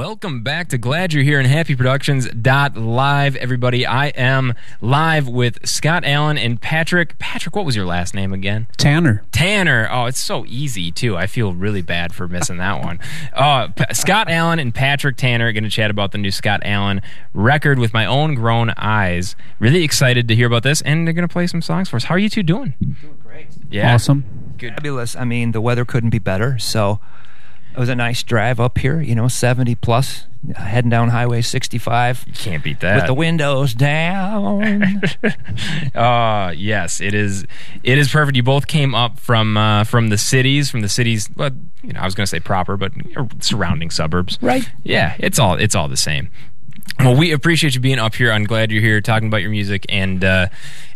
Welcome back to Glad You're Here and Happy Productions dot live, everybody. I am live with Scott Allen and Patrick. Patrick, what was your last name again? Tanner. Tanner. Oh, it's so easy too. I feel really bad for missing that one. Uh, P- Scott Allen and Patrick Tanner are going to chat about the new Scott Allen record with my own grown eyes. Really excited to hear about this, and they're going to play some songs for us. How are you two doing? Doing great. Yeah, Awesome. Good. Fabulous. I mean, the weather couldn't be better. So it was a nice drive up here, you know, 70 plus, heading down Highway 65 You can't beat that. with the windows down. Uh yes, it is. It is perfect. You both came up from uh, from the cities, from the cities. Well, you know, I was going to say proper, but surrounding suburbs. Right. Yeah, it's all it's all the same. Well, we appreciate you being up here. I'm glad you're here talking about your music and uh,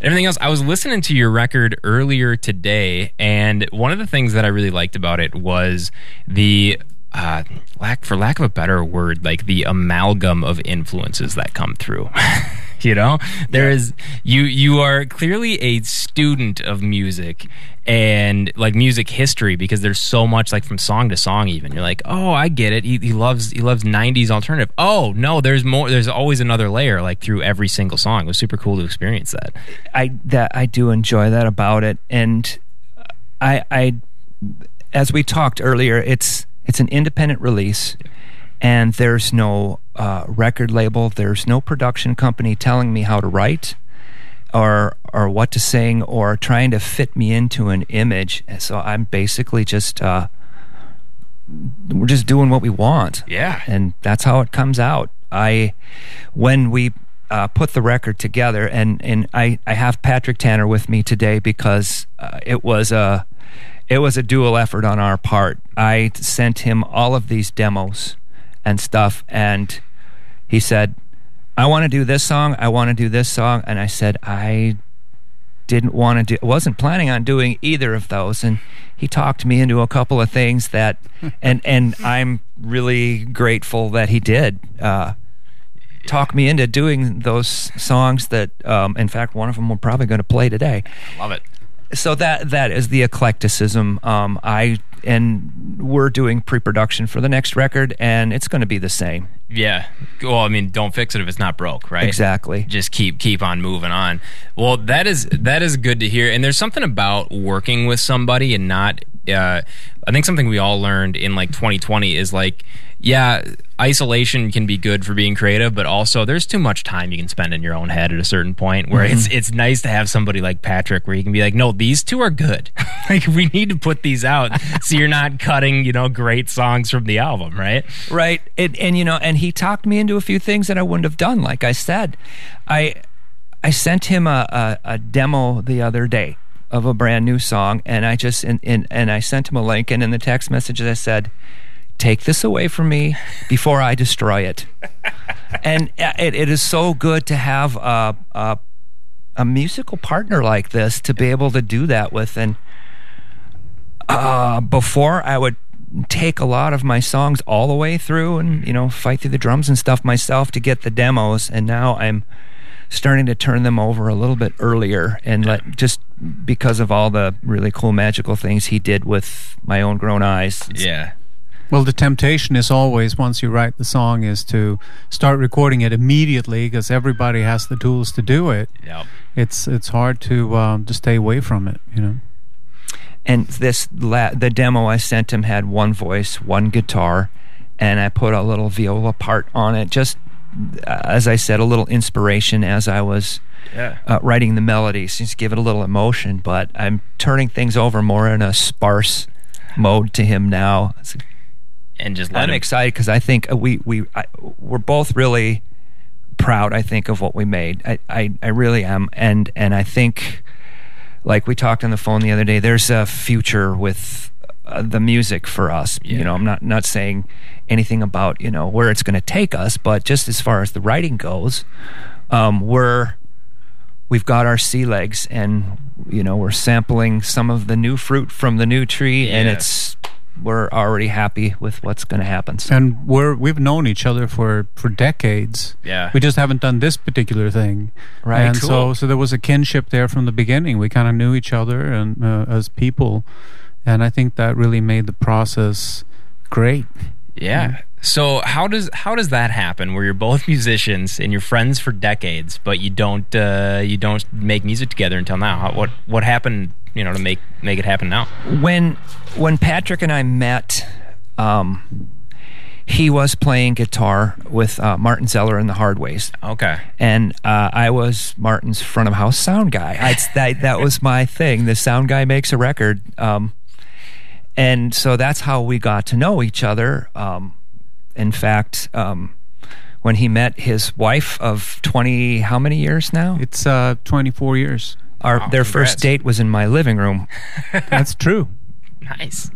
everything else. I was listening to your record earlier today, and one of the things that I really liked about it was the uh, lack, for lack of a better word, like the amalgam of influences that come through. you know, there is you. You are clearly a student of music and like music history because there's so much like from song to song. Even you're like, oh, I get it. He, he loves he loves '90s alternative. Oh no, there's more. There's always another layer like through every single song. It was super cool to experience that. I that I do enjoy that about it, and I, I, as we talked earlier, it's it's an independent release, and there's no uh, record label, there's no production company telling me how to write, or or what to sing, or trying to fit me into an image. So I'm basically just uh, we're just doing what we want Yeah. and that's how it comes out. I, when we uh, put the record together, and and I I have Patrick Tanner with me today because uh, it was a it was a dual effort on our part. I sent him all of these demos and stuff, and he said, "I want to do this song. I want to do this song," and I said, "I." didn't want to do wasn't planning on doing either of those and he talked me into a couple of things that and and I'm really grateful that he did uh talk me into doing those songs that um in fact one of them we're probably going to play today Love it. So that that is the eclecticism um I and we're doing pre-production for the next record and it's going to be the same Yeah. Well, I mean, don't fix it if it's not broke, right? exactly just keep keep on moving on. Well, that is that is good to hear. And there's something about working with somebody and not. Uh, I think something we all learned in like 2020 is like, yeah, isolation can be good for being creative, but also there's too much time you can spend in your own head at a certain point where it's mm-hmm. it's nice to have somebody like Patrick where you can be like, no, these two are good. like we need to put these out so you're not cutting you know great songs from the album, right? Right. And, and you know, and he talked me into a few things that I wouldn't have done. Like I said, I I sent him a, a, a demo the other day of a brand new song, and I just and, and and I sent him a link, and in the text messages I said, "Take this away from me before I destroy it." and uh, it, it is so good to have a, a a musical partner like this to be able to do that with, and uh, before I would take a lot of my songs all the way through and you know fight through the drums and stuff myself to get the demos and now I'm starting to turn them over a little bit earlier and let just because of all the really cool magical things he did with my own grown eyes Yeah. Well, the temptation is always once you write the song is to start recording it immediately because everybody has the tools to do it. Yep. It's it's hard to um, to stay away from it. You know. and this la- the demo I sent him had one voice, one guitar, and I put a little viola part on it. Just uh, as I said, a little inspiration as I was Yeah. uh, writing the melodies, just give it a little emotion. But I'm turning things over more in a sparse mode to him now. And just let I'm him excited because I think uh, we we I, we're both really proud. I think of what we made. I, I I really am, and and I think like we talked on the phone the other day. There's a future with uh, the music for us. Yeah. You know, I'm not not saying anything about you know where it's going to take us, but just as far as the writing goes, um, we're we've got our sea legs, and you know we're sampling some of the new fruit from the new tree, and it's we're already happy with what's going to happen. So And we're we've known each other for for decades. Yeah. We just haven't done this particular thing. Right. And Cool. so so there was a kinship there from the beginning. We kind of knew each other and uh, as people, and I think that really made the process great. Yeah. So how does how does that happen? Where you're both musicians and you're friends for decades, but you don't uh, you don't make music together until now. How, what what happened? You know, to make make it happen now. when when Patrick and I met, um, he was playing guitar with uh, Martin Zellar and the Hardways, Okay. and uh, I was Martin's front of house sound guy. I, that that was my thing. The sound guy makes a record, um, and so that's how we got to know each other. Um, in fact, um, when he met his wife of twenty, how many years now? It's uh, 24 years. Our Wow, their congrats. first date was in my living room. That's true. Nice.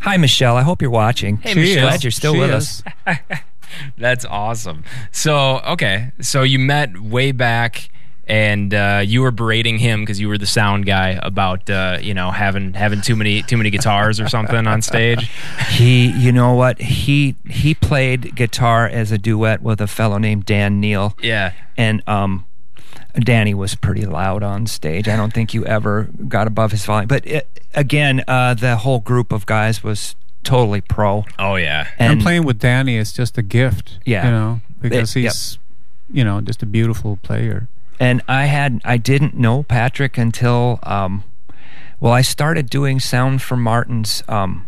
Hi, Michelle. I hope you're watching. Hey, She Michelle. Glad you're still She with is. us. That's awesome. So okay, so you met way back, and uh, you were berating him because you were the sound guy about uh, you know having having too many too many guitars or something on stage. He, you know what? He he played guitar as a duet with a fellow named Dan Neale, Yeah. and um, Danny was pretty loud on stage. I don't think you ever got above his volume. But it, again, uh, the whole group of guys was totally pro. Oh yeah. And, And playing with Danny is just a gift. Yeah. You know, because It- yep. he's, you know, just a beautiful player. and I had I didn't know Patrick until um, well, I started doing sound for Martin's um,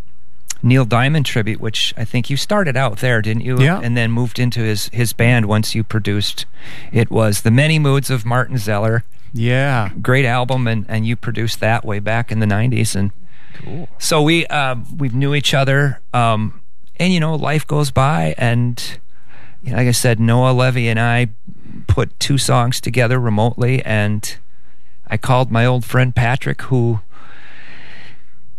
Neil Diamond tribute, which I think you started out there, didn't you? Yeah. And then moved into his his band once you produced. It was the Many Moods of Martin Zellar, Yeah. great album, and and you produced that way back in the '90s, and Cool. so we um, we knew each other, um, and you know, life goes by, and you know, like I said, Noah Levy and I put two songs together remotely, and I called my old friend Patrick, who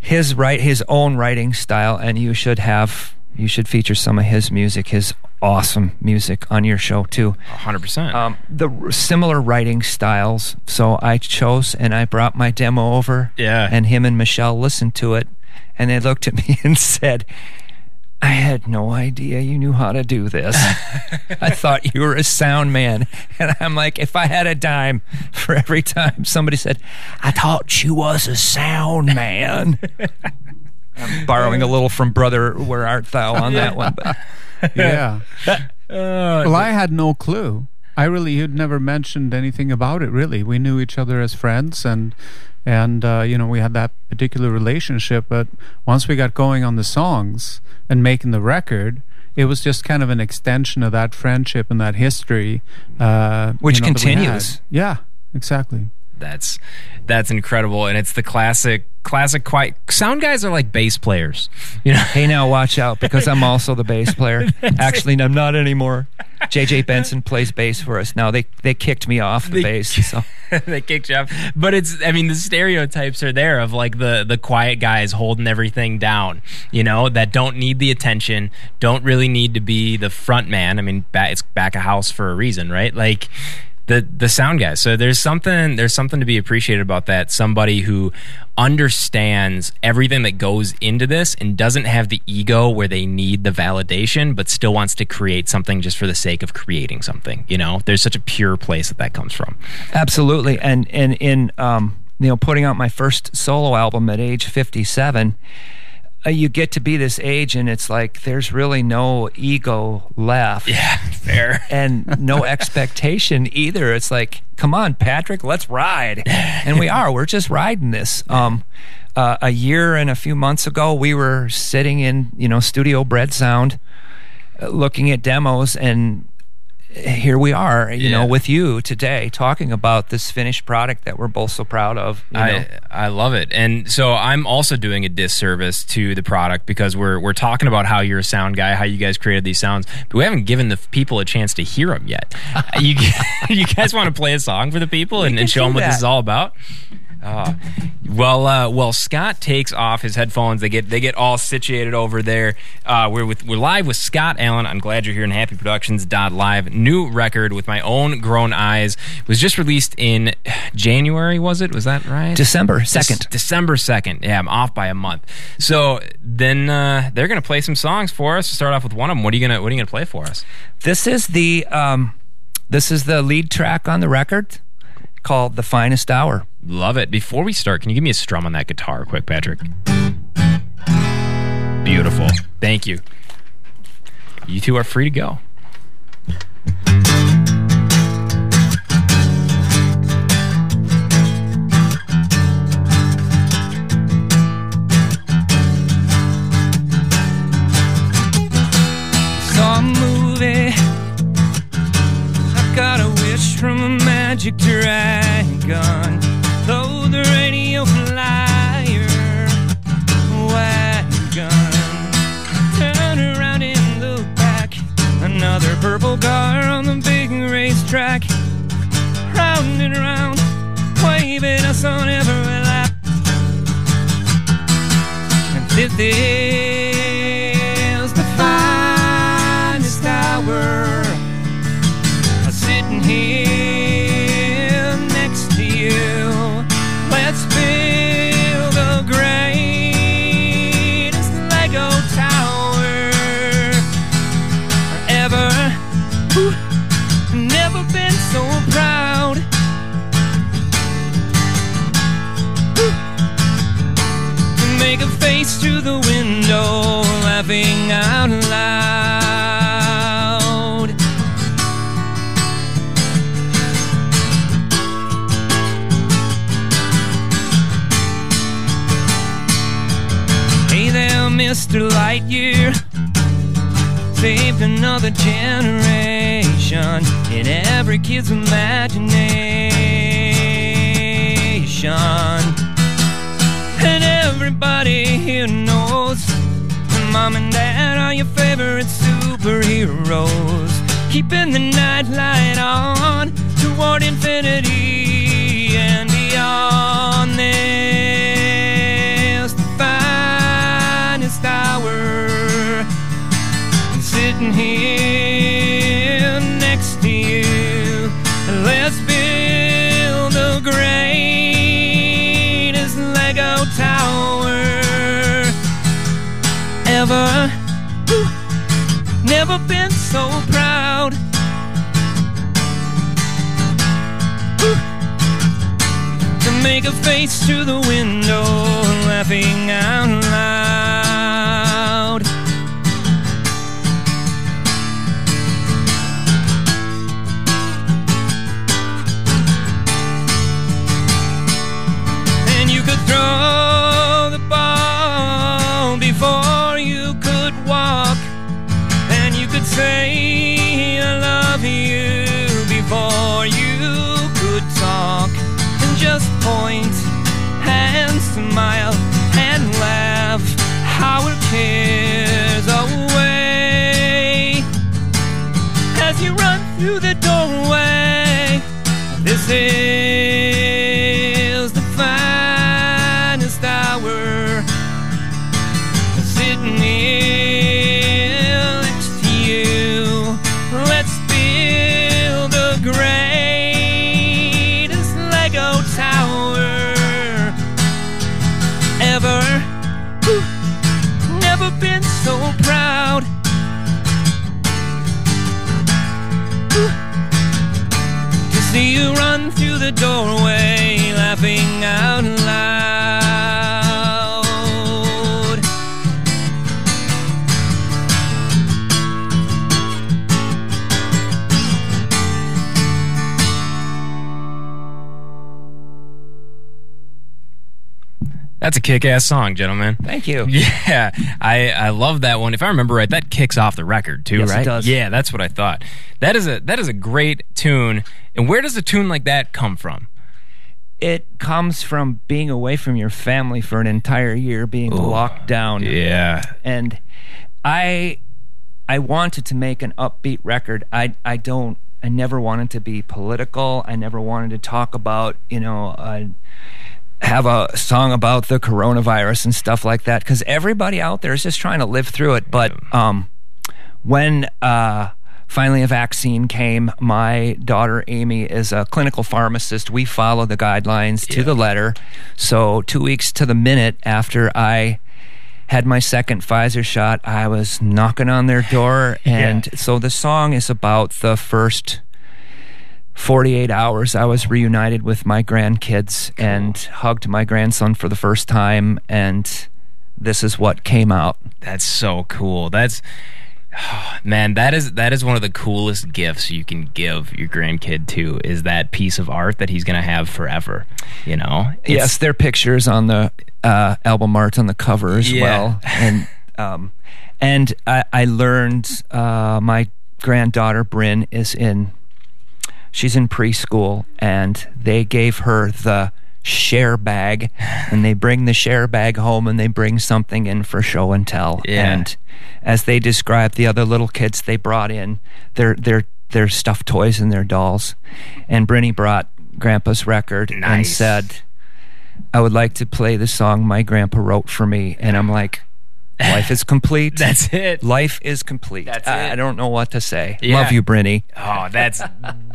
his write his own writing style, and you should have you should feature some of his music, his awesome music on your show too hundred percent. um, the r- similar writing styles. So I chose and I brought my demo over. Yeah. And him and Michelle listened to it, and they looked at me and said, "I had no idea you knew how to do this. I thought you were a sound man." And I'm like, if I had a dime for every time somebody said, "I thought you was a sound man." I'm borrowing a little from Brother Where Art Thou on that one, but Yeah. Well, I had no clue. I really had never mentioned anything about it. Really, we knew each other as friends, and and uh, you know we had that particular relationship. But once we got going on the songs and making the record, it was just kind of an extension of that friendship and that history, uh, Which you know, that continues. Yeah, exactly. That's that's incredible, and it's the classic classic. quiet sound guys are like bass players. You know. Hey, now watch out because I'm also the bass player. Actually, I'm not anymore. JJ Benson plays bass for us now. They they kicked me off the They- bass. So they kicked you off. But it's I mean the stereotypes are there of like the the quiet guys holding everything down, you know, that don't need the attention, don't really need to be the front man. I mean, it's back of house for a reason, right? Like the the sound guys. So there's something there's something to be appreciated about that. Somebody who understands everything that goes into this and doesn't have the ego where they need the validation, but still wants to create something just for the sake of creating something. You know, there's such a pure place that that comes from. absolutely, and and in um, you know putting out my first solo album at age 57. Uh, you get to be this age, and it's like there's really no ego left. Yeah, fair. and no expectation either. It's like, come on, Patrick, let's ride, and we are. We're just riding this. Um, uh, a year and a few months ago, we were sitting in you know Studio Bread Sound, uh, looking at demos, and here we are, you Yeah. know, with you today, talking about this finished product that we're both so proud of. You know? I I love it, and so I'm also doing a disservice to the product because we're we're talking about how you're a sound guy, how you guys created these sounds, but we haven't given the people a chance to hear them yet. you you guys want to play a song for the people and, and show them what this is all about? Uh, well, uh, well, Scott takes off his headphones. They get they get all situated over there. Uh, we're with we're live with Scott Allen. I'm glad you're here in Happy Productions Live. New record with my own grown eyes was just released in January. Was it? Was that right? December Dec- second. December 2nd. Yeah, I'm off by a month. So then uh, they're going to play some songs for us. to Start off with one of them. What are you going to What are you to play for us? This is the um, this is the lead track on the record called "The Finest Hour." Love it. Before we start, can you give me a strum on that guitar, quick, Patrick? Beautiful. Thank you. you two are free to go. Magic dragon. Though the radio flyer wagon. Turn around and look back. Another purple car on the big racetrack. Round and round, waving us on every lap. And this Saved another generation in every kid's imagination. And everybody here knows Mom and Dad are your favorite superheroes. Keeping the night light on toward infinity so proud. Whew. To make a face through the window, laughing out That's a kick-ass song, gentlemen. Thank you. Yeah, I I love that one. If I remember right, that kicks off the record too, Yes, it right? does. Yeah, that's what I thought. That is a that is a great tune. And where does a tune like that come from? It comes from being away from your family for an entire year, being locked down. Yeah, and I I wanted to make an upbeat record. I I don't I never wanted to be political. I never wanted to talk about, you know, uh, have a song about the coronavirus and stuff like that cuz everybody out there is just trying to live through it. But um when uh finally a vaccine came, my daughter Amy is a clinical pharmacist. We follow the guidelines to the letter. So 2 weeks to the minute after I had my second Pfizer shot, I was knocking on their door. And so the song is about the first 48 hours. I was reunited with my grandkids and hugged my grandson for the first time. And this is what came out. that's so cool. That's Man, that is that is one of the coolest gifts you can give your grandkid too. Is that piece of art that he's going to have forever? You know. It's- yes, there are pictures on the uh, album art on the cover as Yeah. well, and um, and I, I learned uh, my granddaughter Bryn is in she's in preschool, and they gave her the share bag, and they bring the share bag home, and they bring something in for show and tell, Yeah. and as they describe the other little kids they brought in their their their stuffed toys and their dolls, and Brinny brought Grandpa's record and said. I would like to play the song my grandpa wrote for me. And I'm like, life is complete. That's it. Life is complete. That's I, it. I don't know what to say. Yeah. Love you, Brinny. Oh, that's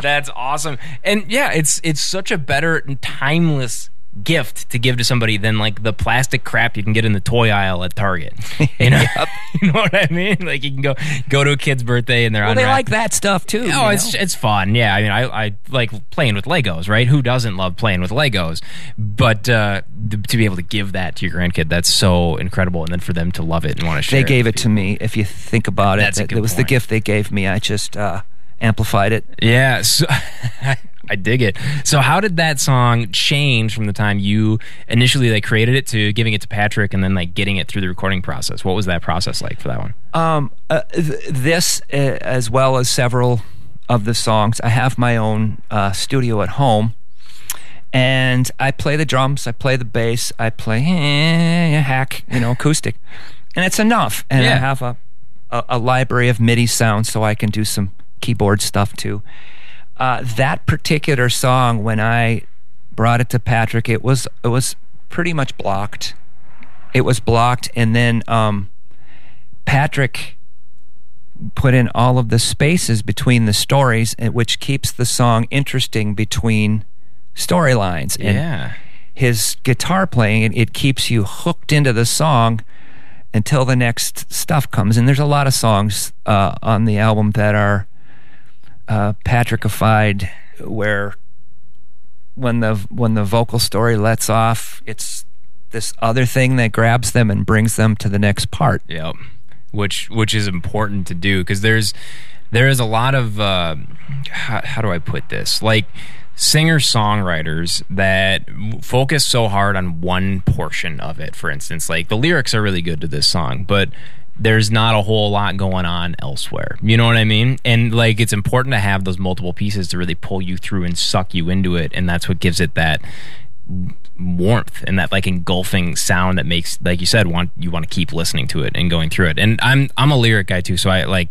that's awesome. And yeah, it's it's such a better and timeless gift to give to somebody than like the plastic crap you can get in the toy aisle at Target. You know, you know what I mean? Like you can go go to a kid's birthday and they're Well, they like that stuff too. you Oh, it's know? it's fun. Yeah, I mean, I, I like playing with Legos, right? Who doesn't love playing with Legos? But uh, th- to be able to give that to your grandkid, that's so incredible. And then for them to love it and want to share. they gave with it to me. If you think about it, That's a that, that was the gift they gave me. I just uh, amplified it. Yeah, so I dig it. So how did that song change from the time you initially like created it to giving it to Patrick and then like getting it through the recording process? What was that process like for that one? Um, uh, th- this, uh, as well as several of the songs, I have my own uh, studio at home, and I play the drums, I play the bass, I play eh, hack, you know, acoustic, and it's enough. And I have a, a a library of MIDI sounds, so I can do some keyboard stuff too. Uh, that particular song, when I brought it to Patrick, it was it was pretty much blocked. It was blocked, and then um, Patrick put in all of the spaces between the stories, which keeps the song interesting between storylines. And yeah. his guitar playing, it, it keeps you hooked into the song until the next stuff comes. And there's a lot of songs uh, on the album that are uh, Patrickified, where when the when the vocal story lets off, it's this other thing that grabs them and brings them to the next part. Yep. Which which is important to do because there's there is a lot of uh, how, how do I put this like singer songwriters that focus so hard on one portion of it. For instance, like the lyrics are really good to this song, but there's not a whole lot going on elsewhere. You know what I mean? And like it's important to have those multiple pieces to really pull you through and suck you into it, and that's what gives it that warmth and that like engulfing sound that makes like you said want you want to keep listening to it and going through it and i'm i'm a lyric guy too so i like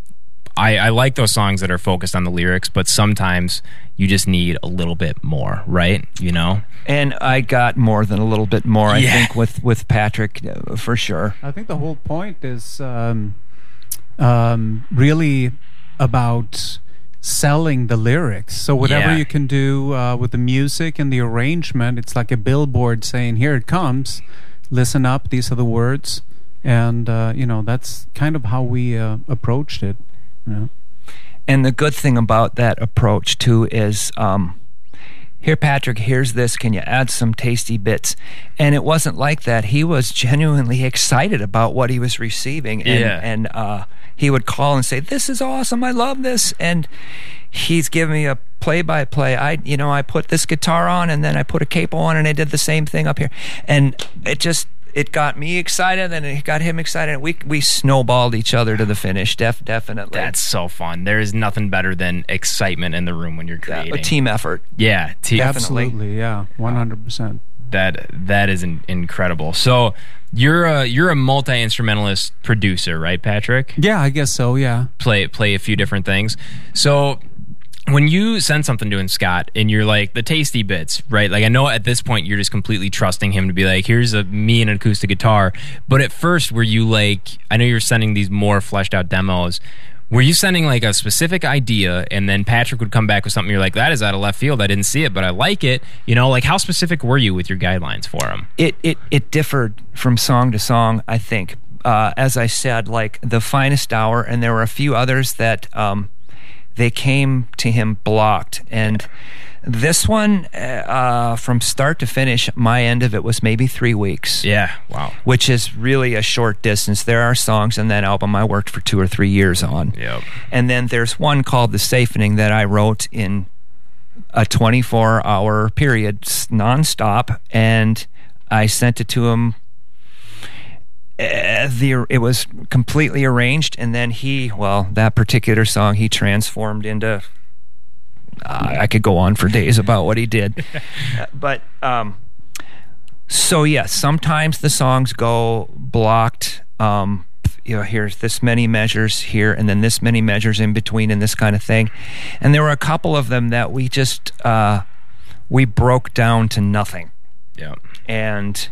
i i like those songs that are focused on the lyrics but sometimes you just need a little bit more right you know And I got more than a little bit more, I Yeah. think, with with Patrick uh, for sure. I think the whole point is um, um, really about selling the lyrics. So whatever Yeah. you can do uh, with the music and the arrangement, it's like a billboard saying, "Here it comes. Listen up. These are the words." And uh, you know that's kind of how we uh, approached it. And the good thing about that approach too is, um, here, Patrick, here's this. Can you add some tasty bits? And it wasn't like that. He was genuinely excited about what he was receiving, and Yeah. and uh, he would call and say, "This is awesome. I love this." And he's giving me a play-by-play. I, you know, I put this guitar on, and then I put a capo on, and I did the same thing up here, and it just. It got me excited, and it got him excited. And we we snowballed each other to the finish. Def, definitely, that's so fun there is nothing better than excitement in the room when you're Yeah, creating a team effort. yeah team Definitely. Absolutely, yeah, one hundred percent. that that is in, incredible so you're a you're a multi-instrumentalist producer right patrick Yeah, I guess so. Yeah. play play a few different things. So when you send something to him, Scott, and you're like the tasty bits, right? Like I know at this point you're just completely trusting him to be like, here's a me and an acoustic guitar. But at first, were you like, I know you're sending these more fleshed out demos. Were you sending like a specific idea, and then Patrick would come back with something you're like, that is out of left field. I didn't see it, but I like it. You know, like how specific were you with your guidelines for him? it it it differed from song to song. I think, uh, as I said, like the finest hour, and there were a few others that um, they came to him blocked, and This one, uh, from start to finish, my end of it was maybe three weeks. Yeah. Wow. Which is really a short distance. There are songs in that album I worked for two or three years on. Yep. And then there's one called The Safening that I wrote in a 24 hour period, nonstop. And I sent it to him. Uh, the it was completely arranged, and then he, well, that particular song he transformed into uh, I could go on for days about what he did. Uh, but um, so yes, yeah, sometimes the songs go blocked. Um, you know, here's this many measures here, and then this many measures in between, and this kind of thing. And there were a couple of them that we just uh, we broke down to nothing. Yeah. And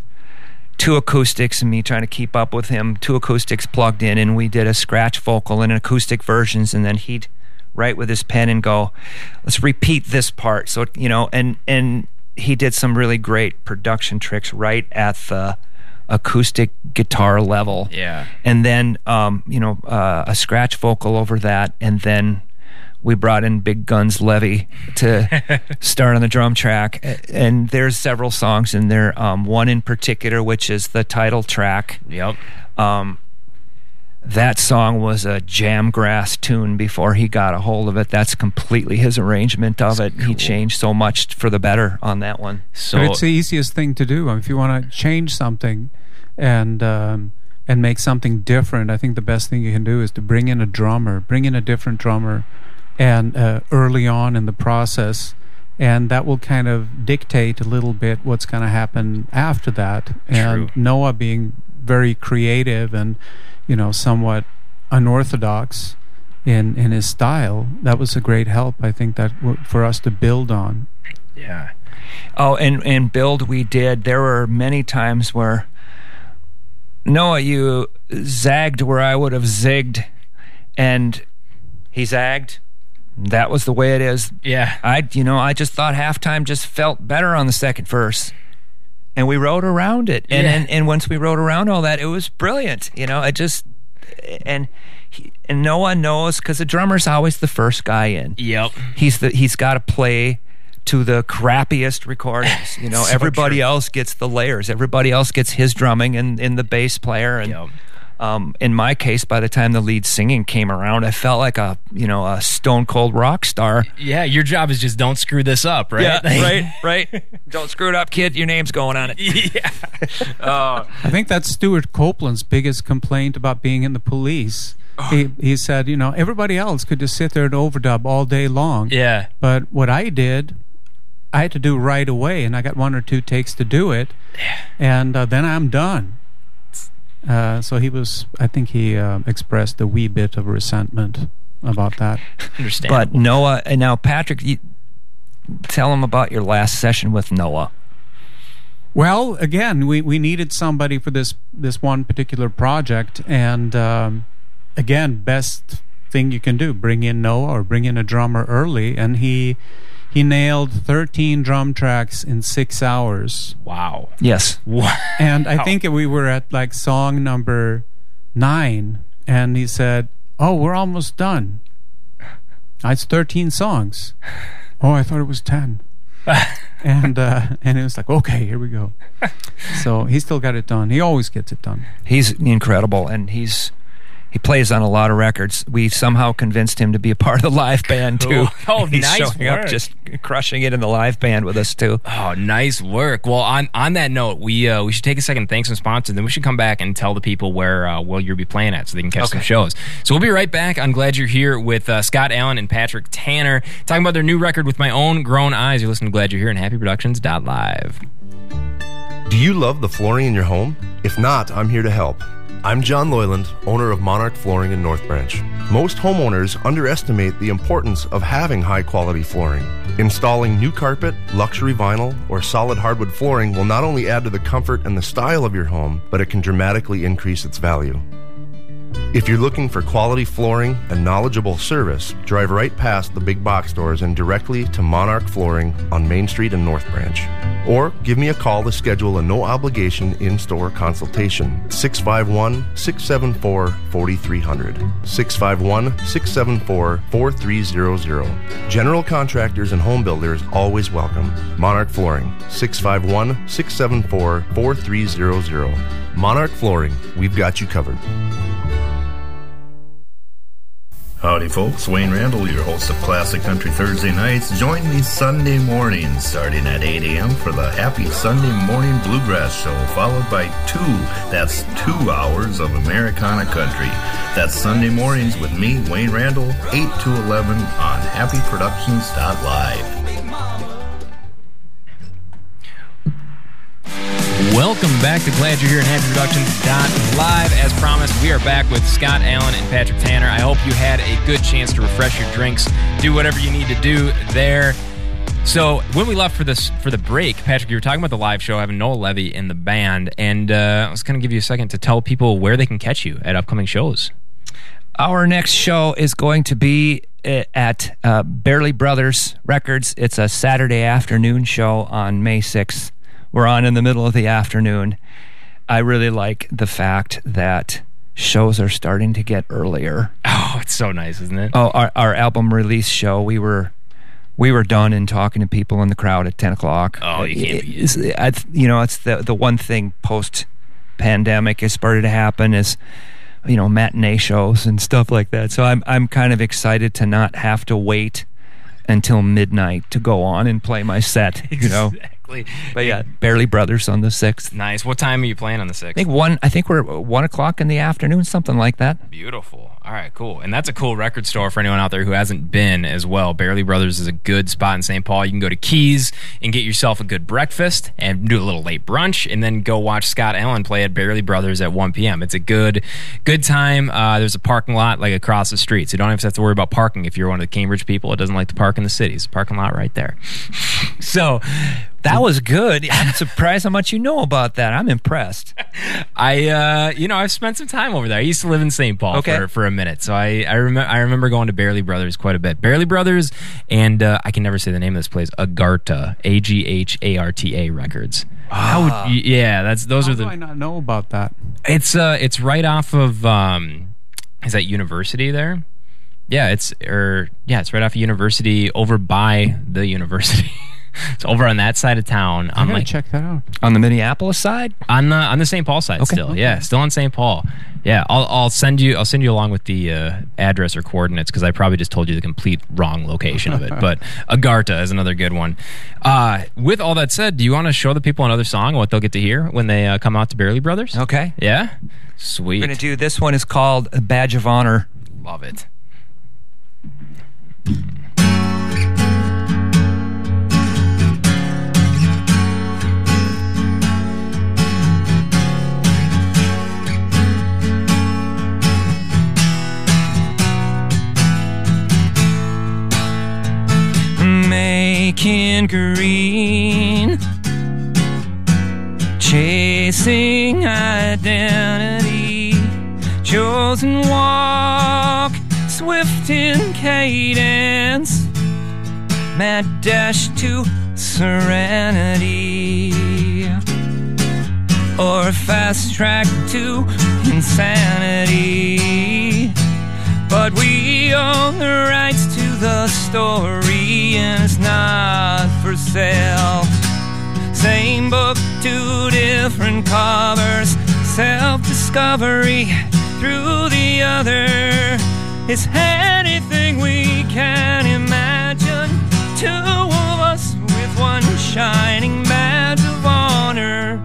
two acoustics and me trying to keep up with him, two acoustics plugged in, and we did a scratch vocal and an acoustic versions, and then he'd write with his pen and go, let's repeat this part. So you know, and and he did some really great production tricks right at the acoustic guitar level. Yeah. And then um, you know, uh, a scratch vocal over that, and then we brought in Big Guns Levy to start on the drum track. And there's several songs in there. Um, one in particular, which is the title track. Yep. Um, that song was a jamgrass tune before he got a hold of it. That's completely his arrangement of That's it. Cool. He changed so much for the better on that one. So but it's the easiest thing to do. If you want to change something and um, and make something different, I think the best thing you can do is to bring in a drummer, bring in a different drummer, and uh, early on in the process. And that will kind of dictate a little bit what's going to happen after that. And True. Noah being very creative and you know, somewhat unorthodox in in his style. That was a great help, I think, that w- for us to build on. Yeah. Oh, and and build we did. There were many times where Noah, you zagged where I would have zigged, and he zagged. That was the way it is. Yeah. I, you know, I just thought halftime just felt better on the second verse and we rode around it. And, yeah. and and once we rode around all that, it was brilliant. You know, I just and he, and no one knows because the drummer's always the first guy in. Yep, he's the he's got to play to the crappiest recordings. You know, so everybody true. else gets the layers. Everybody else gets his drumming and in the bass player and. Yep. Um, in my case, by the time the lead singing came around, I felt like a you know a stone cold rock star. Yeah, your job is just don't screw this up, right? Yeah, right, right. Don't screw it up, kid. Your name's going on it. yeah. Uh, I think that's Stewart Copeland's biggest complaint about being in the police. He he said, you know, everybody else could just sit there and overdub all day long. Yeah. But what I did, I had to do right away, and I got one or two takes to do it, yeah. and uh, then I'm done. Uh, so he was, I think he uh, expressed a wee bit of resentment about that. Understand. But Noah, and now Patrick, you, tell him about your last session with Noah. Well, again, we, we needed somebody for this this one particular project, and um, again, best thing you can do: bring in Noah or bring in a drummer early, and he he nailed 13 drum tracks in six hours. Wow. Yes. Wow. And I think we were at like song number nine, and he said, "Oh, we're almost done." It's 13 songs. Oh, I thought it was 10. and uh, and it was like, okay, here we go. So he still got it done. He always gets it done. He's incredible, and he's he plays on a lot of records. We somehow convinced him to be a part of the live band too. Oh, He's nice showing work. up, just crushing it in the live band with us too. Oh, nice work. Well, on on that note, we uh, we should take a second, thank some sponsors, then we should come back and tell the people where uh, where you'll be playing at, so they can catch some shows. So we'll be right back. I'm glad you're here with uh, Scott Allen and Patrick Tanner talking about their new record with my own grown eyes. You're listening to Glad You're Here and Live. Do you love the flooring in your home? If not, I'm here to help. I'm John Loyland, owner of Monarch Flooring in North Branch. Most homeowners underestimate the importance of having high quality flooring. Installing new carpet, luxury vinyl, or solid hardwood flooring will not only add to the comfort and the style of your home, but it can dramatically increase its value. If you're looking for quality flooring and knowledgeable service, drive right past the big box stores and directly to Monarch Flooring on Main Street and North Branch. Or give me a call to schedule a no obligation in store consultation. 651 674 4300. 651 674 4300. General contractors and home builders always welcome. Monarch Flooring. 651 674 4300. Monarch Flooring. We've got you covered. Howdy, folks. Wayne Randall, your host of Classic Country Thursday Nights. Join me Sunday mornings starting at 8 a.m. for the Happy Sunday Morning Bluegrass Show, followed by two, that's two hours of Americana Country. That's Sunday mornings with me, Wayne Randall, 8 to 11 on HappyProductions.live. Welcome back to Glad You're Here in Happy Productions Live. As promised, we are back with Scott Allen and Patrick Tanner. I hope you had a good chance to refresh your drinks, do whatever you need to do there. So when we left for this for the break, Patrick, you were talking about the live show having Noah Levy in the band, and uh, I was going to give you a second to tell people where they can catch you at upcoming shows. Our next show is going to be uh, at uh, Barely Brothers Records. It's a Saturday afternoon show on May 6th. We're on in the middle of the afternoon. I really like the fact that shows are starting to get earlier. Oh, it's so nice, isn't it? Oh, our, our album release show, we were we were done and talking to people in the crowd at 10 o'clock. Oh, you can't beat It's- I- You know, it's the, the one thing post pandemic has started to happen is, you know, matinee shows and stuff like that. So I'm, I'm kind of excited to not have to wait until midnight to go on and play my set, you know. Exactly. But yeah, Barely Brothers on the 6th. Nice. What time are you playing on the sixth? I think one. I think we're one o'clock in the afternoon, something like that. Beautiful. All right, cool. And that's a cool record store for anyone out there who hasn't been as well. Barely Brothers is a good spot in St. Paul. You can go to Keys and get yourself a good breakfast and do a little late brunch and then go watch Scott Allen play at Barely Brothers at 1 p.m. It's a good good time. Uh, there's a parking lot like across the street. So you don't have to have to worry about parking if you're one of the Cambridge people that doesn't like to park in the city. It's a parking lot right there. so That was good. I'm surprised how much you know about that. I'm impressed. I, uh, you know, I've spent some time over there. I used to live in St. Paul Okay. for, for a minute, so I, I remember I remember going to Barely Brothers quite a bit. Barely Brothers, and uh, I can never say the name of this place. Agharta, A G H A R T A Records. How would you, yeah, that's those How are do the. I not know about that? It's uh, it's right off of um, is that University there? Yeah, it's or yeah, it's right off of University over by the university. it's over on that side of town. I on gotta like check that out. On the Minneapolis side, on the on the St. Paul side Okay, still. okay. Yeah, still on St. Paul. Yeah, I'll I'll send you I'll send you along with the uh, address or coordinates because I probably just told you the complete wrong location of it. but Agharta is another good one. Uh, with all that said, do you want to show the people another song and what they'll get to hear when they uh, come out to Barely Brothers? okay. Yeah, sweet. We're gonna do this one is called a Badge of Honor. Love it. Making green, chasing identity, chosen walk, swift in cadence, mad dash to serenity, or fast track to insanity. But we own the rights to the story, and it's not for sale. Same book, two different covers. Self discovery through the other is anything we can imagine. Two of us with one shining badge of honor.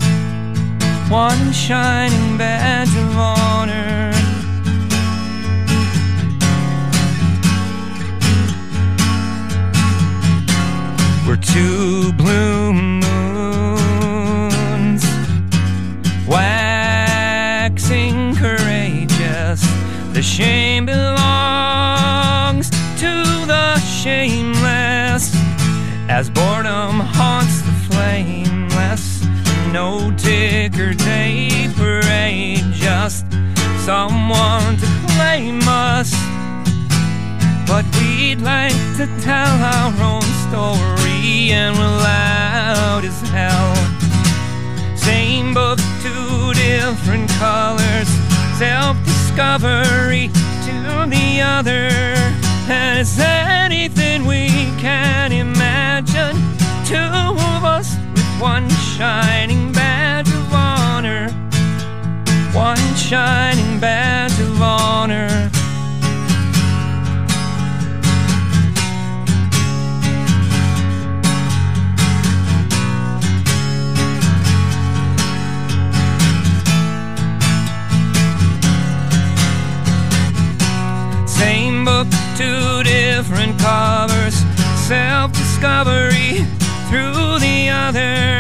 One shining badge of honor. Two blue moons, waxing courageous. The shame belongs to the shameless, as boredom haunts the flameless. No ticker tape parade, just someone to claim us. But we'd like to tell our own story, and we're loud as hell. Same book, two different colors, self discovery to the other. It's anything we can imagine. Two of us with one shining badge of honor. One shining discovery through the other.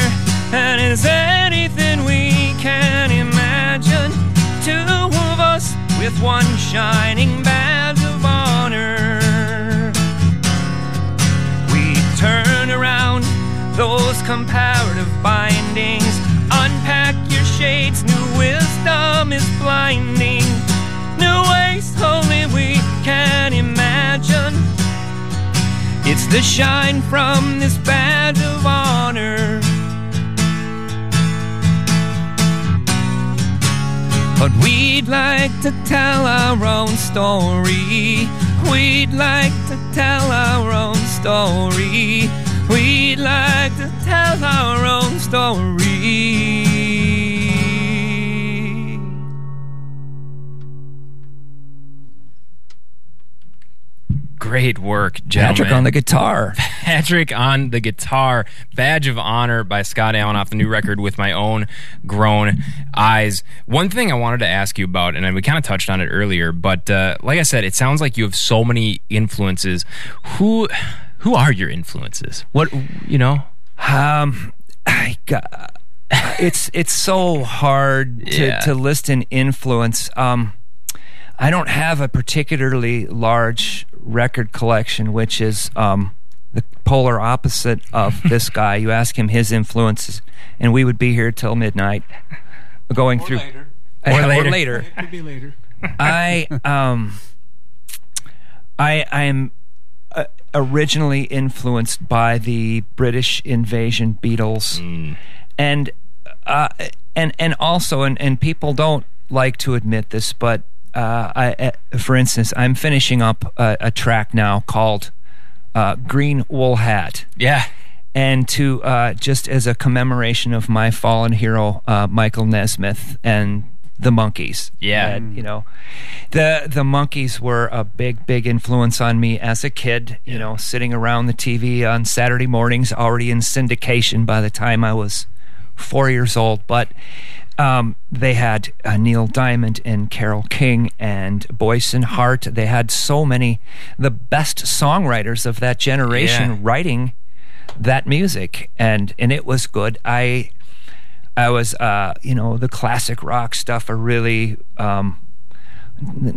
And is anything we can imagine? Two of us with one shining badge of honor. We turn around those comparative bindings. Unpack your shades, new wisdom is blinding. New ways only we can imagine. It's the shine from this badge of honor. But we'd like to tell our own story. We'd like to tell our own story. We'd like to tell our own story. Great work, gentlemen. Patrick on the guitar. Patrick on the guitar. Badge of Honor by Scott Allen off the new record with my own grown eyes. One thing I wanted to ask you about, and we kind of touched on it earlier, but uh, like I said, it sounds like you have so many influences. Who who are your influences? What you know? Um, I got, it's it's so hard to, Yeah. to list an influence. Um, I don't have a particularly large record collection, which is um, the polar opposite of this guy. You ask him his influences, and we would be here till midnight, going through Or later. or later. Could be later. I um I I'm uh, originally influenced by the British invasion Beatles and uh and and also and and people don't like to admit this but uh I uh, for instance I'm finishing up a, a track now called uh Green Wool Hat Yeah. and to uh, just as a commemoration of my fallen hero, uh, Michael Nesmith and the Monkees. Yeah. And, you know, the the Monkees were a big, big influence on me as a kid. You know, sitting around the TV on Saturday mornings, already in syndication by the time I was four years old. But um, they had uh, Neil Diamond and Carole King and Boyce and Hart. They had so many, the best songwriters of that generation Yeah. writing that music, and and it was good. I I was, uh, you know, the classic rock stuff. I really. Um,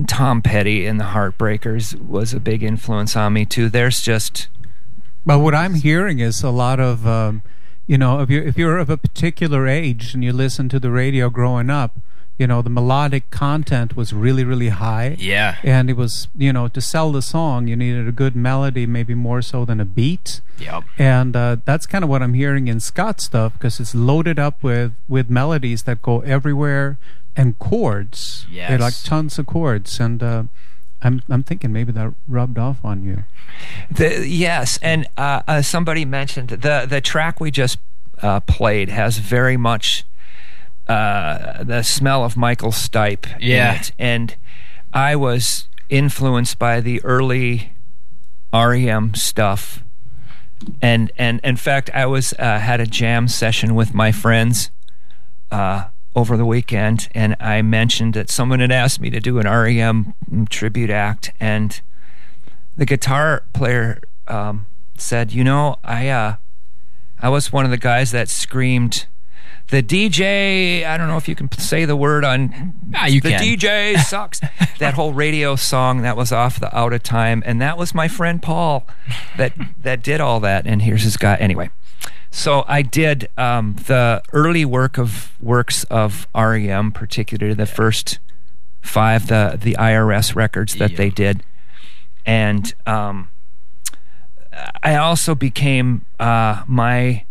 Tom Petty and the Heartbreakers was a big influence on me too. There's just But what I'm hearing is a lot of, um, you know, if you're if you're of a particular age and you listen to the radio growing up, you know, the melodic content was really really high. Yeah. And it was, you know, to sell the song, you needed a good melody, maybe more so than a beat. Yep. And uh, that's kind of what I'm hearing in Scott's stuff because it's loaded up with with melodies that go everywhere and chords. They're like tons of chords, and uh, I'm I'm thinking maybe that rubbed off on you. The, yes, and uh, uh, somebody mentioned the the track we just uh, played has very much uh, the smell of Michael Stipe Yeah. in it, and I was influenced by the early REM stuff, and and in fact I was uh, had a jam session with my friends. Uh, over the weekend, and I mentioned that someone had asked me to do an REM tribute act, and the guitar player um, said, "You know, I uh, I was one of the guys that screamed." The DJ, I don't know if you can say the word on. Ah, you the can. DJ sucks. that whole radio song that was off the out of time, and that was my friend Paul that that did all that. And here's his guy. Anyway, so I did um, the early work of works of REM, particularly the first five, the the IRS records that they did, and um, I also became uh, my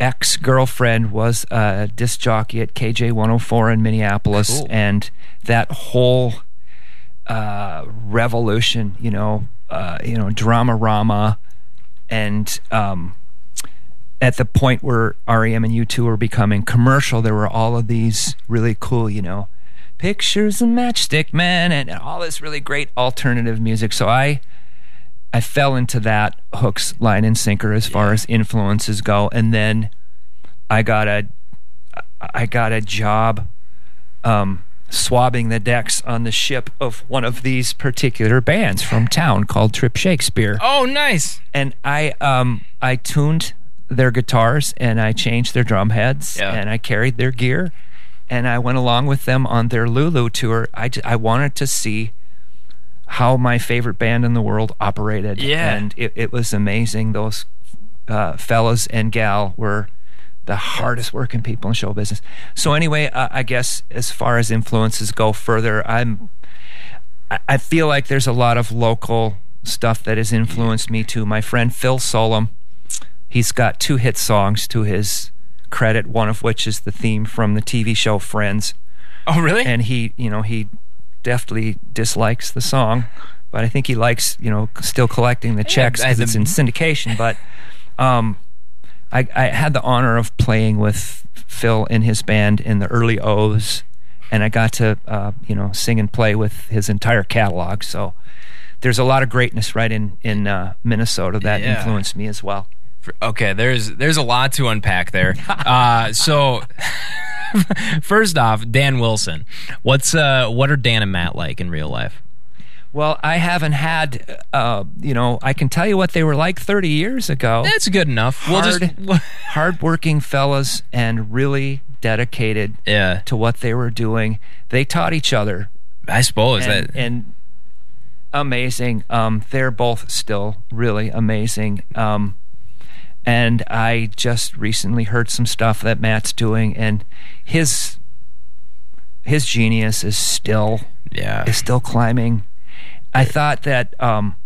ex girlfriend was a disc jockey at KJ 104 in Minneapolis, Cool. and that whole uh, revolution, you know, uh, you know, Dramarama, and um, at the point where REM and U2 were becoming commercial, there were all of these really cool, you know, pictures of Matchstick Men and, and all this really great alternative music. So I I fell into that hooks, line, and sinker as far as influences go, and then I got a I got a job um, swabbing the decks on the ship of one of these particular bands from town called Trip Shakespeare Oh, nice. and I um I tuned their guitars and I changed their drum heads Yeah. and I carried their gear and I went along with them on their Lulu tour. I, I wanted to see how my favorite band in the world operated. Yeah. And it, it was amazing. Those uh, fellas and gal were the hardest working people in show business. So anyway, uh, I guess as far as influences go further, I'm I- I feel like there's a lot of local stuff that has influenced me too. My friend Phil Solem, he's got two hit songs to his credit, one of which is the theme from the TV show Friends. Oh, really? And he, you know, he definitely dislikes the song, but I think he likes, you know, still collecting the checks because it's in syndication. But um, I, I had the honor of playing with Phil in his band in the early O's, and I got to, uh, you know, sing and play with his entire catalog. So there's a lot of greatness right in in uh, Minnesota that Yeah. influenced me as well. Okay, there's there's a lot to unpack there. Uh, so first off, Dan Wilson. What's uh what are Dan and Matt like in real life? Well, I haven't had, uh, you know, I can tell you what they were like 30 years ago. That's good enough. We'll hard, just hardworking fellas and really dedicated yeah. to what they were doing. They taught each other I suppose and, that and amazing. Um, they're both still really amazing. Um, and I just recently heard some stuff that Matt's doing, and his his genius is still yeah. is still climbing. I thought that um,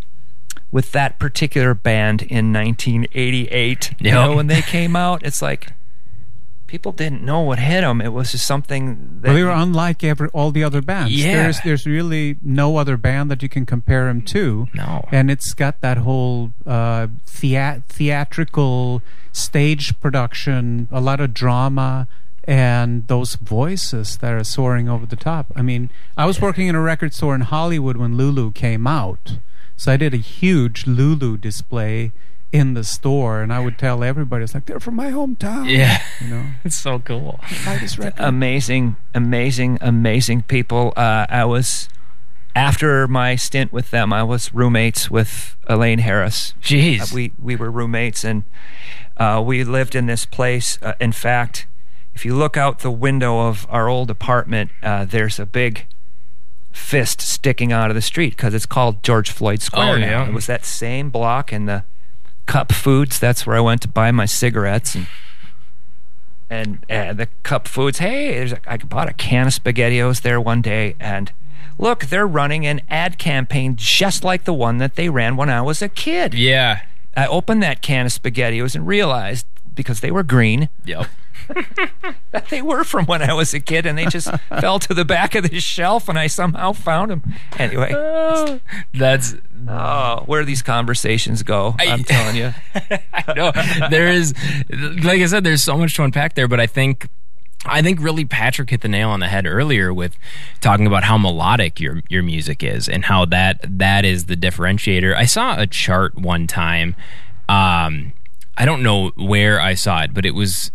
with that particular band in 1988, you know, when they came out, it's like people didn't know what hit them. It was just something that Well, they were unlike every all the other bands. Yeah. There's there's really no other band that you can compare them to. No. And it's got that whole uh, thea- theatrical stage production, a lot of drama, and those voices that are soaring over the top. I mean, I was working in a record store in Hollywood when Lulu came out, so I did a huge Lulu display in the store, and I would tell everybody, "It's like they're from my hometown." yeah. you know, It's so cool. buy amazing, amazing, amazing people. Uh, I was after my stint with them, I was roommates with Elaine Harris. Jeez. Uh, we we were roommates, and uh, we lived in this place. Uh, in fact, if you look out the window of our old apartment, uh, there's a big fist sticking out of the street because it's called George Floyd Square. Oh, now. It was that same block, and the Cup Foods. That's where I went to buy my cigarettes and. And uh, the cup foods. Hey, there's a, I bought a can of SpaghettiOs there one day, and look, they're running an ad campaign just like the one that they ran when I was a kid. yeah. I opened that can of SpaghettiOs and realized because they were green Yep. That they were from when I was a kid, and they just fell to the back of the shelf, and I somehow found them. Anyway, That's oh, where these conversations go, I, am telling you. no, there is, like I said, there's so much to unpack there, but I think. I think really Patrick hit the nail on the head earlier with talking about how melodic your your music is and how that that is the differentiator. I saw a chart one time. Um, I don't know where I saw it, but it was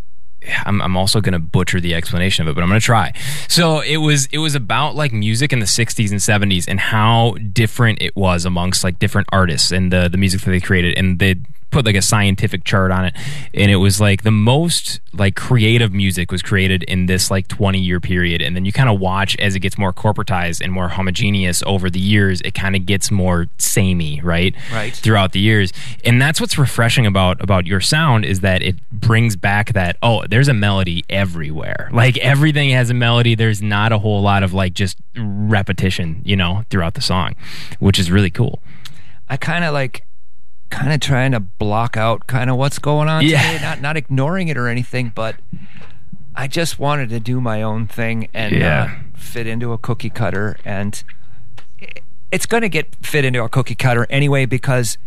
I'm, I'm also going to butcher the explanation of it, but I'm going to try. So it was it was about like music in the 60s and 70s and how different it was amongst like different artists and the the music that they created and they put like a scientific chart on it, and it was like the most like creative music was created in this like 20 year period, and then you kind of watch as it gets more corporatized and more homogeneous over the years, it kind of gets more samey, right? Right. Throughout the years, and that's what's refreshing about about your sound is that it brings back that oh, there's a melody everywhere. Like everything has a melody. There's not a whole lot of like just repetition, you know, throughout the song, which is really cool. I kind of like kind of trying to block out kind of what's going on Yeah. today, not not ignoring it or anything, but I just wanted to do my own thing and Yeah. uh, fit into a cookie cutter and it's going to get fit into a cookie cutter anyway because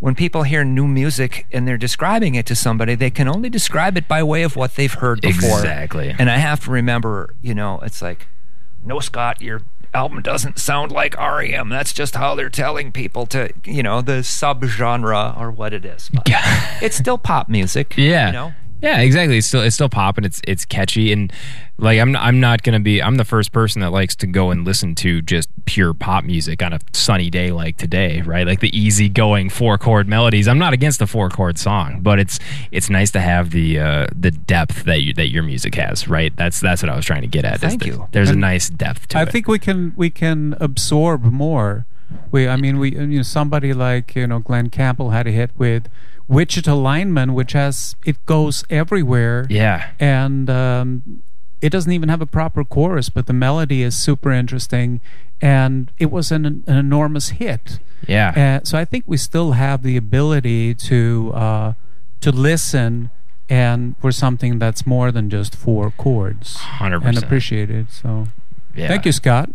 when people hear new music and they're describing it to somebody, they can only describe it by way of what they've heard before. Exactly. And I have to remember, you know, it's like, no, Scott, your album doesn't sound like REM. That's just how they're telling people to, you know, the subgenre or what it is. But it's still pop music. Yeah. You know? Yeah, exactly. It's still it's still popping. It's it's catchy and like I'm I'm not gonna be I'm the first person that likes to go and listen to just pure pop music on a sunny day like today, right? Like the easy going four chord melodies. I'm not against a four chord song, but it's it's nice to have the uh, the depth that you, that your music has, right? That's that's what I was trying to get at. Thank that you. There's a nice depth to I it. think we can we can absorb more. We, I mean, we you know somebody like you know Glen Campbell had a hit with Wichita Lineman, which has it goes everywhere, yeah. and um, it doesn't even have a proper chorus, but the melody is super interesting, and it was an, an enormous hit. Yeah. Uh, so I think we still have the ability to uh, to listen and for something that's more than just four chords 100%. and appreciate it. So yeah. thank you, Scott.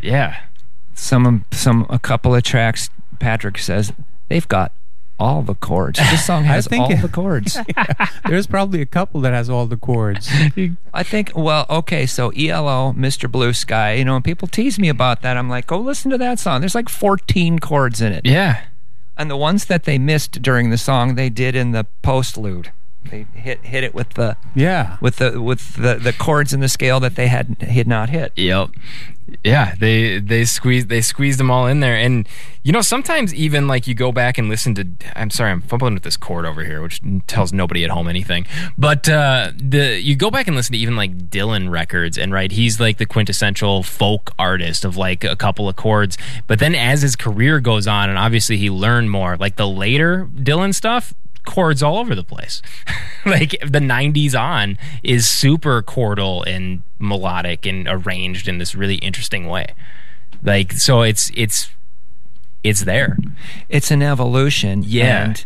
Yeah. Some, some, a couple of tracks, Patrick says, they've got all the chords. This song has think all it- the chords. There's probably a couple that has all the chords. I think, well, okay, so ELO, Mr. Blue Sky, you know, and people tease me about that. I'm like, go listen to that song. There's like 14 chords in it. Yeah. And the ones that they missed during the song, they did in the postlude. They hit hit it with the Yeah. with the with the, the chords in the scale that they had had not hit. Yep. Yeah, they they squeezed they squeezed them all in there, and you know sometimes even like you go back and listen to. I'm sorry, I'm fumbling with this chord over here, which tells nobody at home anything. But uh, the you go back and listen to even like Dylan records, and right, he's like the quintessential folk artist of like a couple of chords. But then as his career goes on, and obviously he learned more, like the later Dylan stuff, chords all over the place. like the 90s on is super chordal and melodic and arranged in this really interesting way. Like so it's it's it's there. It's an evolution. Yeah. And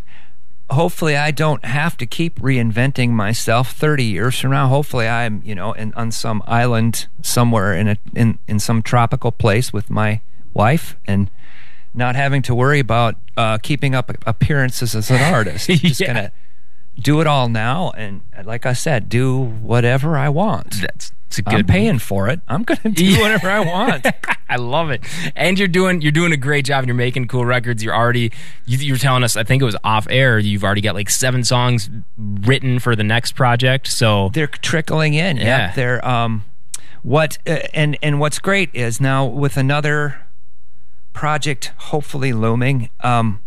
hopefully I don't have to keep reinventing myself 30 years from now. Hopefully I'm, you know, in, on some island somewhere in a in, in some tropical place with my wife and not having to worry about uh, keeping up appearances as an artist. Just gonna do it all now and like I said, do whatever I want. That's it's a I'm good paying for it. I'm gonna do Yeah. whatever I want. I love it. And you're doing you're doing a great job and you're making cool records. You're already you, you're telling us I think it was off air you've already got like 7 songs written for the next project. So they're trickling in. Yeah. Yep, they're um, what uh, and and what's great is now with another project hopefully looming, um,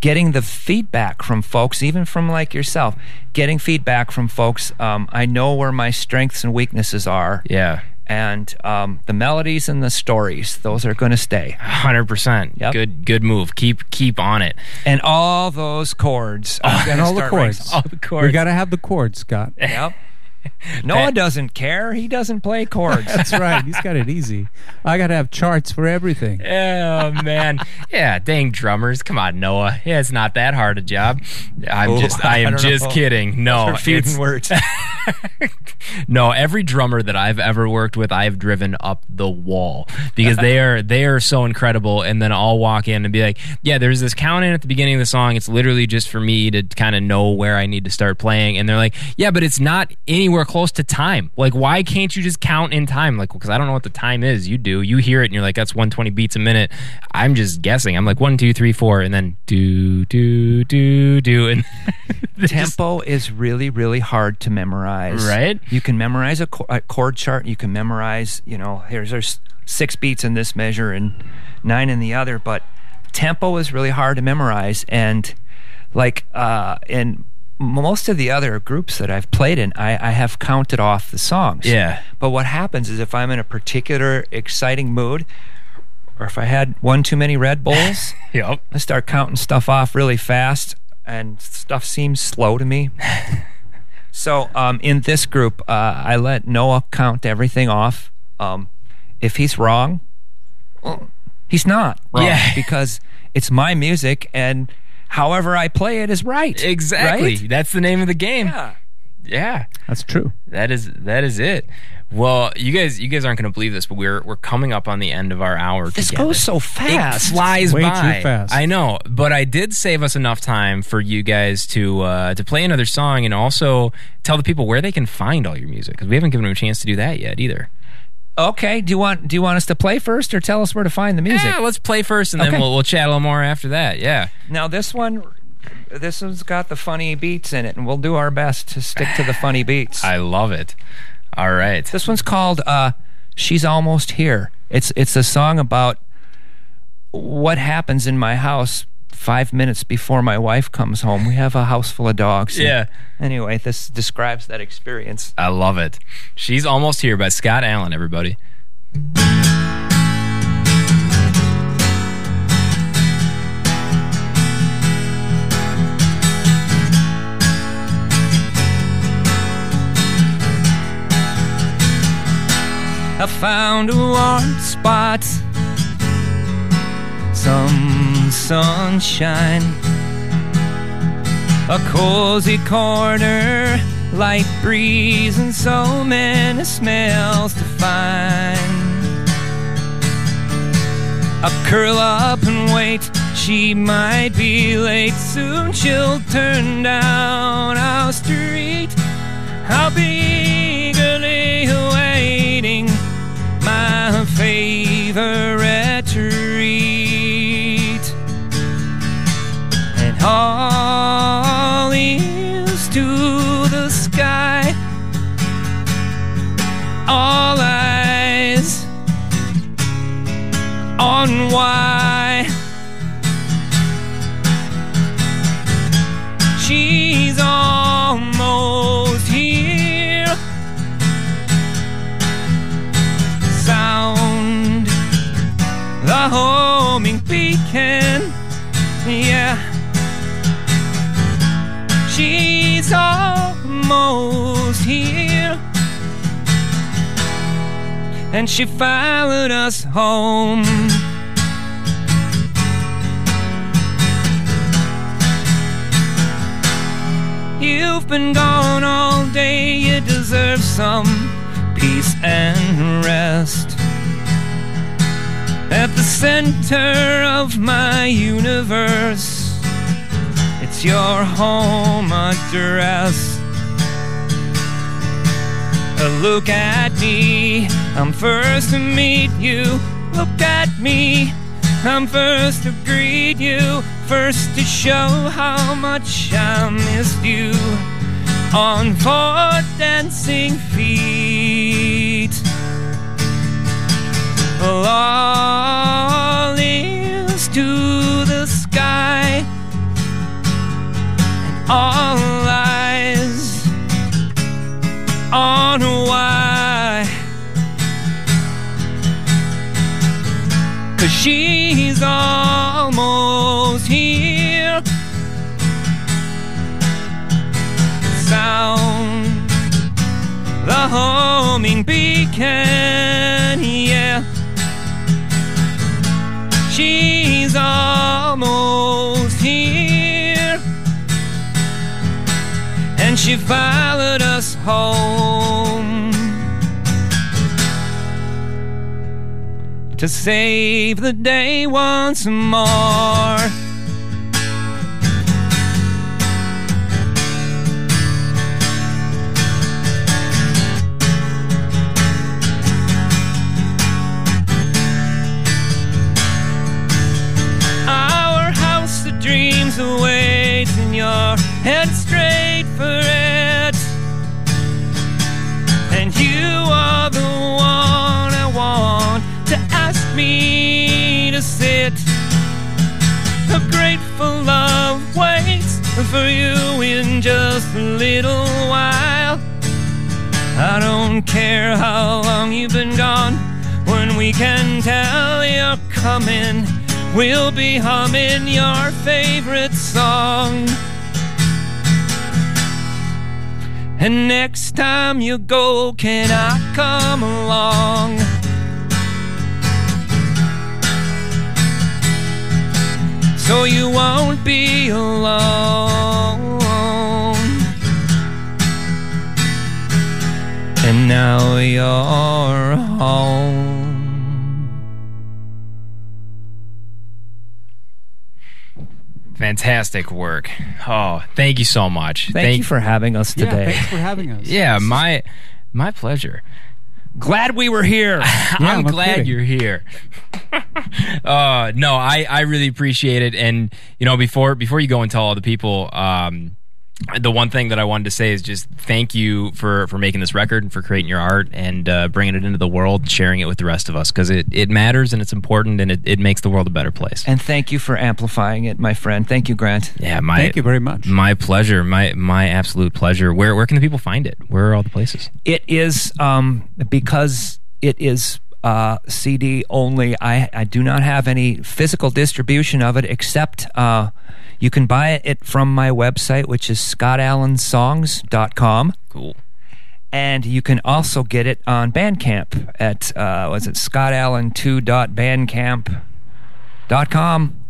getting the feedback from folks, even from like yourself, getting feedback from folks. Um, I know where my strengths and weaknesses are, yeah. and um, the melodies and the stories; those are going to stay. Hundred percent. Yep. Good, good move. Keep, keep on it. And all those chords, I'm And gonna all the start writing- chords. All the chords. We got to have the chords, Scott. Yep. Noah doesn't care. He doesn't play chords. That's right. He's got it easy. I got to have charts for everything. Oh man, yeah, dang drummers! Come on, Noah. Yeah, it's not that hard a job. I'm Oh, just, I I am just know. kidding. No, words. no. Every drummer that I've ever worked with, I have driven up the wall because they are they are so incredible. And then I'll walk in and be like, "Yeah, there's this count in at the beginning of the song. It's literally just for me to kind of know where I need to start playing." And they're like, "Yeah, but it's not anywhere close to time. Like, why can't you just count in time? Like, because I don't know what the time is. You do. You hear it, and you're like, that's 120 beats a minute. I'm just guessing. I'm like one, two, three, four, and then do do do do, and they just- tempo is really really hard to memorize Right? you can memorize a, a chord chart you can memorize you know here's there's six beats in this measure and nine in the other but tempo is really hard to memorize and like uh, in most of the other groups that I've played in, I, I have counted off the songs. Yeah. But what happens is if I'm in a particular exciting mood, or if I had one too many Red Bulls, Yep. I start counting stuff off really fast, and stuff seems slow to me. so um, in this group, uh, I let Noah count everything off. Um, if he's wrong, well, he's not wrong Yeah. because it's my music, and however I play it is right. Exactly. Right? That's the name of the game. Yeah. yeah. That's true. That is that is it. Well, you guys you guys aren't going to believe this, but we're we're coming up on the end of our hour. This together. goes so It fast. flies Way too by. fast. I know, but I did save us enough time for you guys to uh, to play another song and also tell the people where they can find all your music because we haven't given them a chance to do that yet either. Okay. Do you want Do you want us to play first, or tell us where to find the music? Yeah, let's play first and then we'll we'll chat a little more after that. Yeah. Now this one, this one's got the funny beats in it, and we'll do our best to stick to the funny beats. I love it. All right. This one's called uh, "She's Almost Here." It's it's a song about what happens in my house five minutes before my wife comes home. We have a house full of dogs. Yeah. Anyway, this describes that experience. I love it. She's almost here by Scott Allen. Everybody. I found a warm spot, some sunshine, a cozy corner, light breeze, and so many smells to find. I curl up and wait, she might be late, soon she'll turn down our street. I'll be eagerly awaiting my favorite all is to the sky. All eyes on why And she followed us home. You've been gone all day, you deserve some peace and rest. At the center of my universe, it's your home address. A Look at me, I'm first to meet you. Look at me, I'm first to greet you. First to show how much I missed you. On four dancing feet. All is to the sky, and all eyes on why. Cause she's almost here. Sound the homing beacon, yeah. She's almost here. And she followed us home. To save the day once more. Our house of dreams awaits, and you're head straight for it. And you are the one I want to ask me to sit. A grateful love waits for you in just a little while. I don't care how long you've been gone. When we can tell you're coming, we'll be humming your favorite song. And next time you go, can I come along? So you won't be alone. And now you're home. Fantastic work. Oh, thank you so much. Thank, you for having us Yeah, today. thanks for having us. Yeah, my my pleasure. Glad we were here. I'm glad kidding. you're here. uh, no, I, I really appreciate it. And you know, before before you go and tell all the people, um, the one thing that I wanted to say is just thank you for for making this record and for creating your art and uh, bringing it into the world, and sharing it with the rest of us because it, it matters and it's important and it, it makes the world a better place. and thank you for amplifying it, my friend. Thank you, Grant. yeah, my Thank you very much. my pleasure, my my absolute pleasure. Where where can the people find it? Where are all the places? It is um, because it is uh, CD only. I, I do not have any physical distribution of it, except uh, you can buy it from my website, which is scottallensongs.com. Cool. And you can also get it on Bandcamp at, uh, was it scottallen2.bandcamp.com.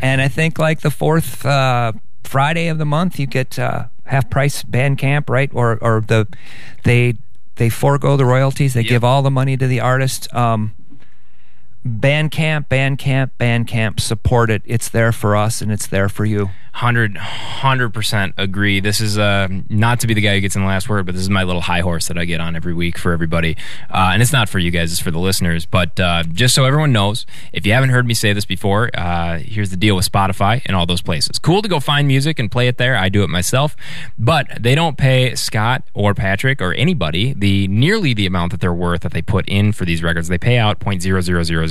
And I think like the fourth uh, Friday of the month, you get uh, half price Bandcamp, right? Or, or the, they, they forego the royalties. They Yep. give all the money to the artist. Um, Bandcamp, Bandcamp, Bandcamp, support it. It's there for us and it's there for you. 100 100% agree. This is uh, not to be the guy who gets in the last word but this is my little high horse that i get on every week for everybody. Uh, and it's not for you guys it's for the listeners. But uh, just so everyone knows if you haven't heard me say this before uh, here's the deal with spotify and all those places. Cool to go find music and play it there. I do it myself. But they don't pay scott or patrick or anybody the nearly the amount that they're worth that they put in for these records. They pay out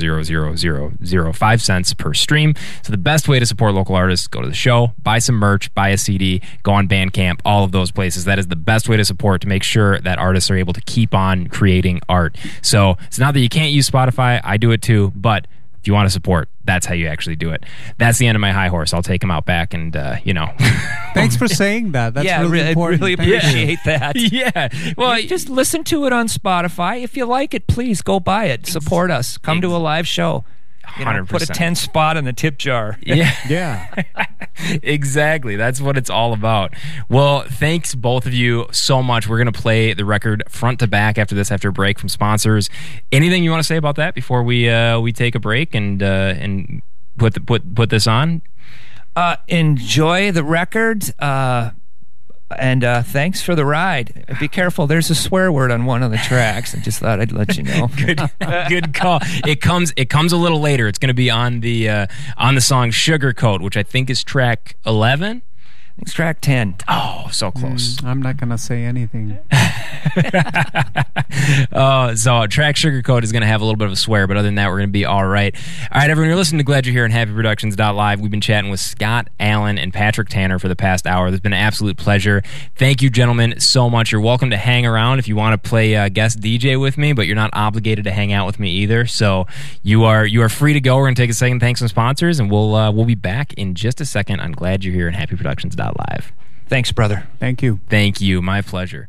0.0000005 cents per stream. So the best way to support local artists go to the show buy some merch buy a cd go on bandcamp all of those places. That is the best way to support to make sure that artists are able to keep on creating art. So it's not that you can't use spotify i do it too but if you want to support that's how you actually do it that's the end of my high horse i'll take him out back and uh, you know Thanks for saying that. That's yeah, I really re- I important. really Thank you. appreciate that. yeah well You just listen to it on Spotify. If you like it, please go buy it. Support us. Come to a live show. You know, put a 10 spot in the tip jar. yeah Yeah. exactly. That's what it's all about. Well, thanks both of you so much. We're going to play the record front to back after this, after a break from sponsors. Anything you want to say about that before we uh, we take a break and uh, and put the, put put this on? Uh, enjoy the record. Uh, and uh, thanks for the ride. Be careful. There's a swear word on one of the tracks. I just thought I'd let you know. Good, good call. It comes it comes a little later. It's going to be on the uh, on the song "Sugarcoat," which I think is track eleven. It's track 10. Oh, so close. I'm not gonna say anything. Uh, so track Sugarcoat is going to have a little bit of a swear, but other than that, we're going to be all right. All right, everyone, you're listening to Glad You're Here on HappyProductions.live. We've been chatting with Scott Allen and Patrick Tanner for the past hour. It's been an absolute pleasure. Thank you, gentlemen, so much. You're welcome to hang around if you want to play uh, guest DJ with me, but you're not obligated to hang out with me either. So you are you are free to go. We're going to take a second, thanks some sponsors, and we'll uh, we'll be back in just a second. I'm glad you're here on HappyProductions.live. Thanks, brother. Thank you. Thank you. My pleasure.